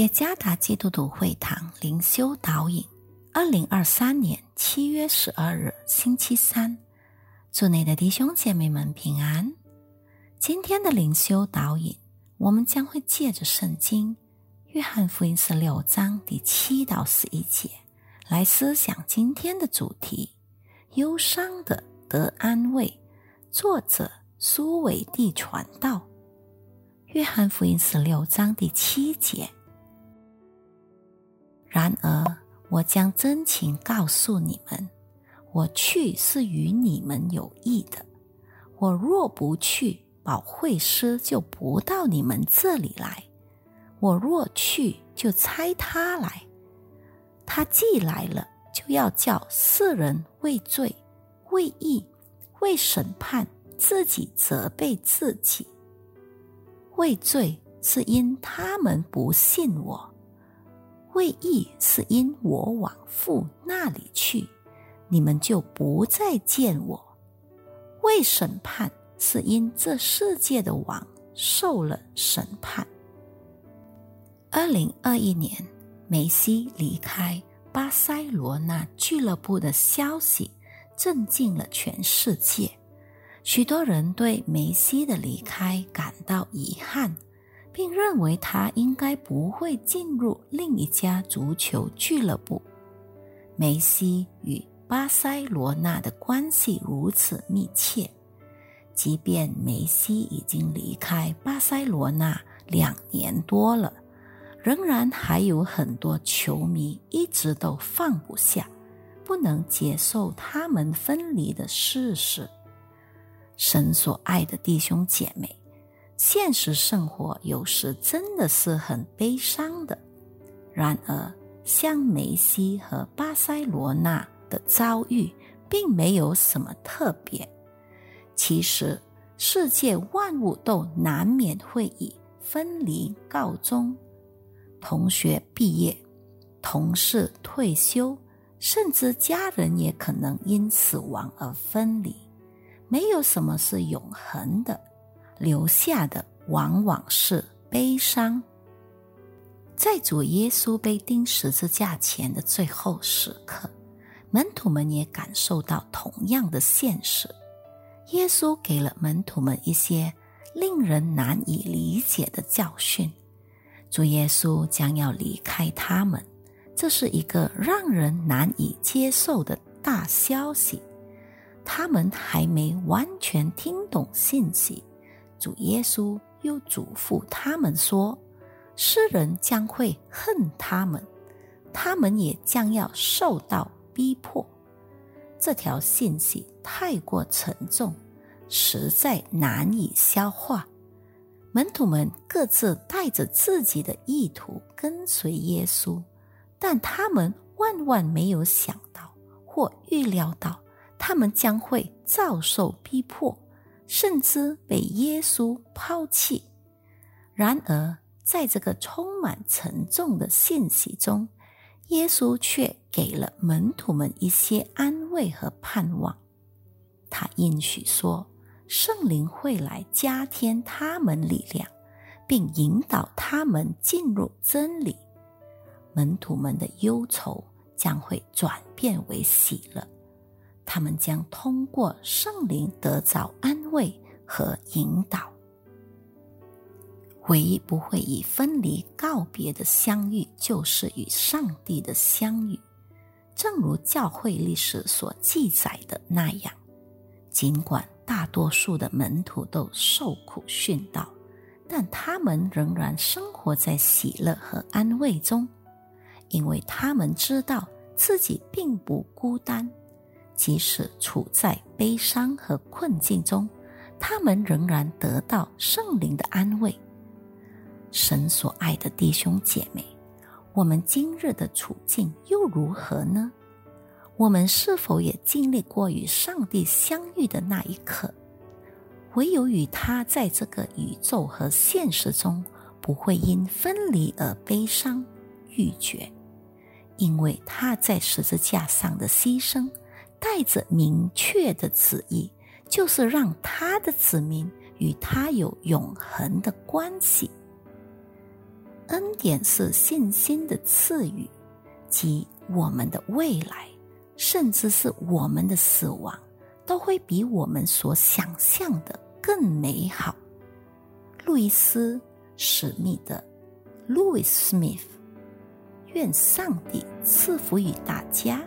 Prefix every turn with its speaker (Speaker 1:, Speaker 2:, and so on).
Speaker 1: 耶加达基督徒会堂灵修导引，二零二三年七月十二日星期三，祝你的弟兄姐妹们平安。今天的灵修导引，我们将会借着圣经《约翰福音》十六章第七到十一节来思想今天的主题：忧伤的得安慰。作者苏伟地传道，《约翰福音》十六章第七节。然而，我将真情告诉你们：我去是与你们有益的。我若不去，保惠师就不到你们这里来；我若去，就差他来。他既来了，就要叫世人畏罪、畏义、畏审判，自己责备自己。畏罪，是因他们不信我。为义是因我往父那里去，你们就不再见我；为审判是因这世界的王受了审判。二零二一年，梅西离开巴塞罗那俱乐部的消息震惊了全世界，许多人对梅西的离开感到遗憾。并认为他应该不会进入另一家足球俱乐部。梅西与巴塞罗那的关系如此密切，即便梅西已经离开巴塞罗那两年多了，仍然还有很多球迷一直都放不下，不能接受他们分离的事实。神所爱的弟兄姐妹。现实生活有时真的是很悲伤的。然而，像梅西和巴塞罗那的遭遇，并没有什么特别。其实，世界万物都难免会以分离告终。同学毕业，同事退休，甚至家人也可能因死亡而分离。没有什么是永恒的。留下的往往是悲伤。在主耶稣被钉十字架前的最后时刻，门徒们也感受到同样的现实。耶稣给了门徒们一些令人难以理解的教训。主耶稣将要离开他们，这是一个让人难以接受的大消息。他们还没完全听懂信息。主耶稣又嘱咐他们说：“世人将会恨他们，他们也将要受到逼迫。”这条信息太过沉重，实在难以消化。门徒们各自带着自己的意图跟随耶稣，但他们万万没有想到或预料到，他们将会遭受逼迫。甚至被耶稣抛弃。然而，在这个充满沉重的信息中，耶稣却给了门徒们一些安慰和盼望。他应许说：“圣灵会来加添他们力量，并引导他们进入真理。门徒们的忧愁将会转变为喜乐。”他们将通过圣灵得着安慰和引导。唯一不会以分离告别的相遇，就是与上帝的相遇。正如教会历史所记载的那样，尽管大多数的门徒都受苦殉道，但他们仍然生活在喜乐和安慰中，因为他们知道自己并不孤单。即使处在悲伤和困境中，他们仍然得到圣灵的安慰。神所爱的弟兄姐妹，我们今日的处境又如何呢？我们是否也经历过与上帝相遇的那一刻？唯有与他在这个宇宙和现实中不会因分离而悲伤欲绝，因为他在十字架上的牺牲。带着明确的旨意，就是让他的子民与他有永恒的关系。恩典是信心的赐予，即我们的未来，甚至是我们的死亡，都会比我们所想象的更美好。路易斯·史密德 （Louis Smith），愿上帝赐福于大家。